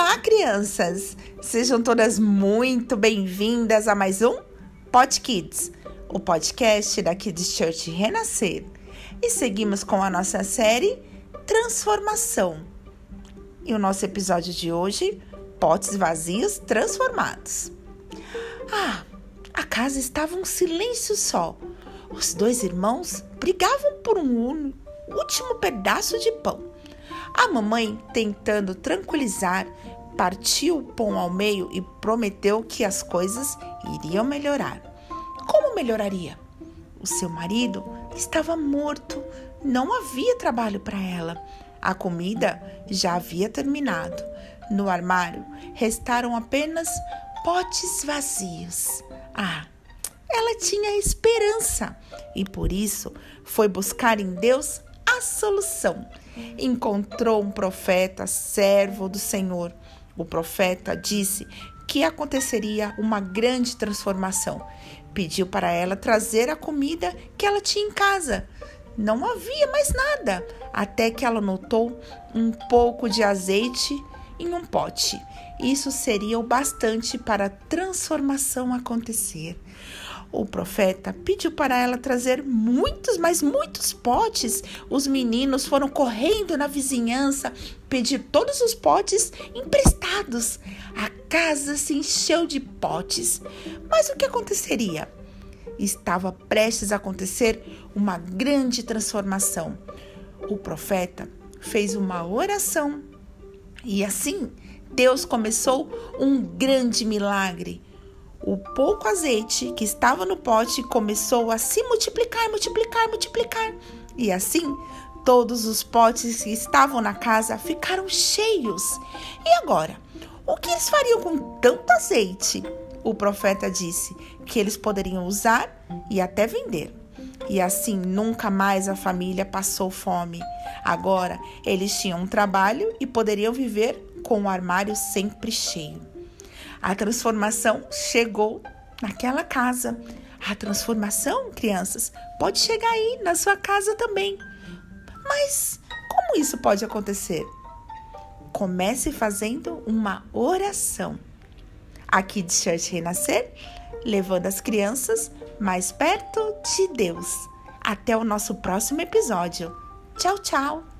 Olá, crianças! Sejam todas muito bem-vindas a mais um Pod Kids, o podcast da Kids Church Renascer. E seguimos com a nossa série Transformação. E o nosso episódio de hoje, Potes Vazios Transformados. Ah, a casa estava um silêncio só. Os dois irmãos brigavam por um último pedaço de pão. A mamãe, tentando tranquilizar, partiu o pão ao meio e prometeu que as coisas iriam melhorar. Como melhoraria? O seu marido estava morto, não havia trabalho para ela. A comida já havia terminado. No armário restaram apenas potes vazios. Ah, ela tinha esperança e por isso foi buscar em Deus a solução. Encontrou um profeta, servo do Senhor. O profeta disse que aconteceria uma grande transformação. Pediu para ela trazer a comida que ela tinha em casa. Não havia mais nada, até que ela notou um pouco de azeite em um pote. Isso seria o bastante para a transformação acontecer o profeta pediu para ela trazer muitos, mas muitos potes. Os meninos foram correndo na vizinhança pedir todos os potes emprestados. A casa se encheu de potes. Mas o que aconteceria? Estava prestes a acontecer uma grande transformação. O profeta fez uma oração e assim Deus começou um grande milagre o pouco azeite que estava no pote começou a se multiplicar, multiplicar, multiplicar. E assim, todos os potes que estavam na casa ficaram cheios. E agora, o que eles fariam com tanto azeite? O profeta disse que eles poderiam usar e até vender. E assim nunca mais a família passou fome. Agora eles tinham um trabalho e poderiam viver com o armário sempre cheio. A transformação chegou naquela casa. A transformação, crianças, pode chegar aí na sua casa também. Mas como isso pode acontecer? Comece fazendo uma oração. Aqui de Church Renascer, levando as crianças mais perto de Deus. Até o nosso próximo episódio. Tchau, tchau!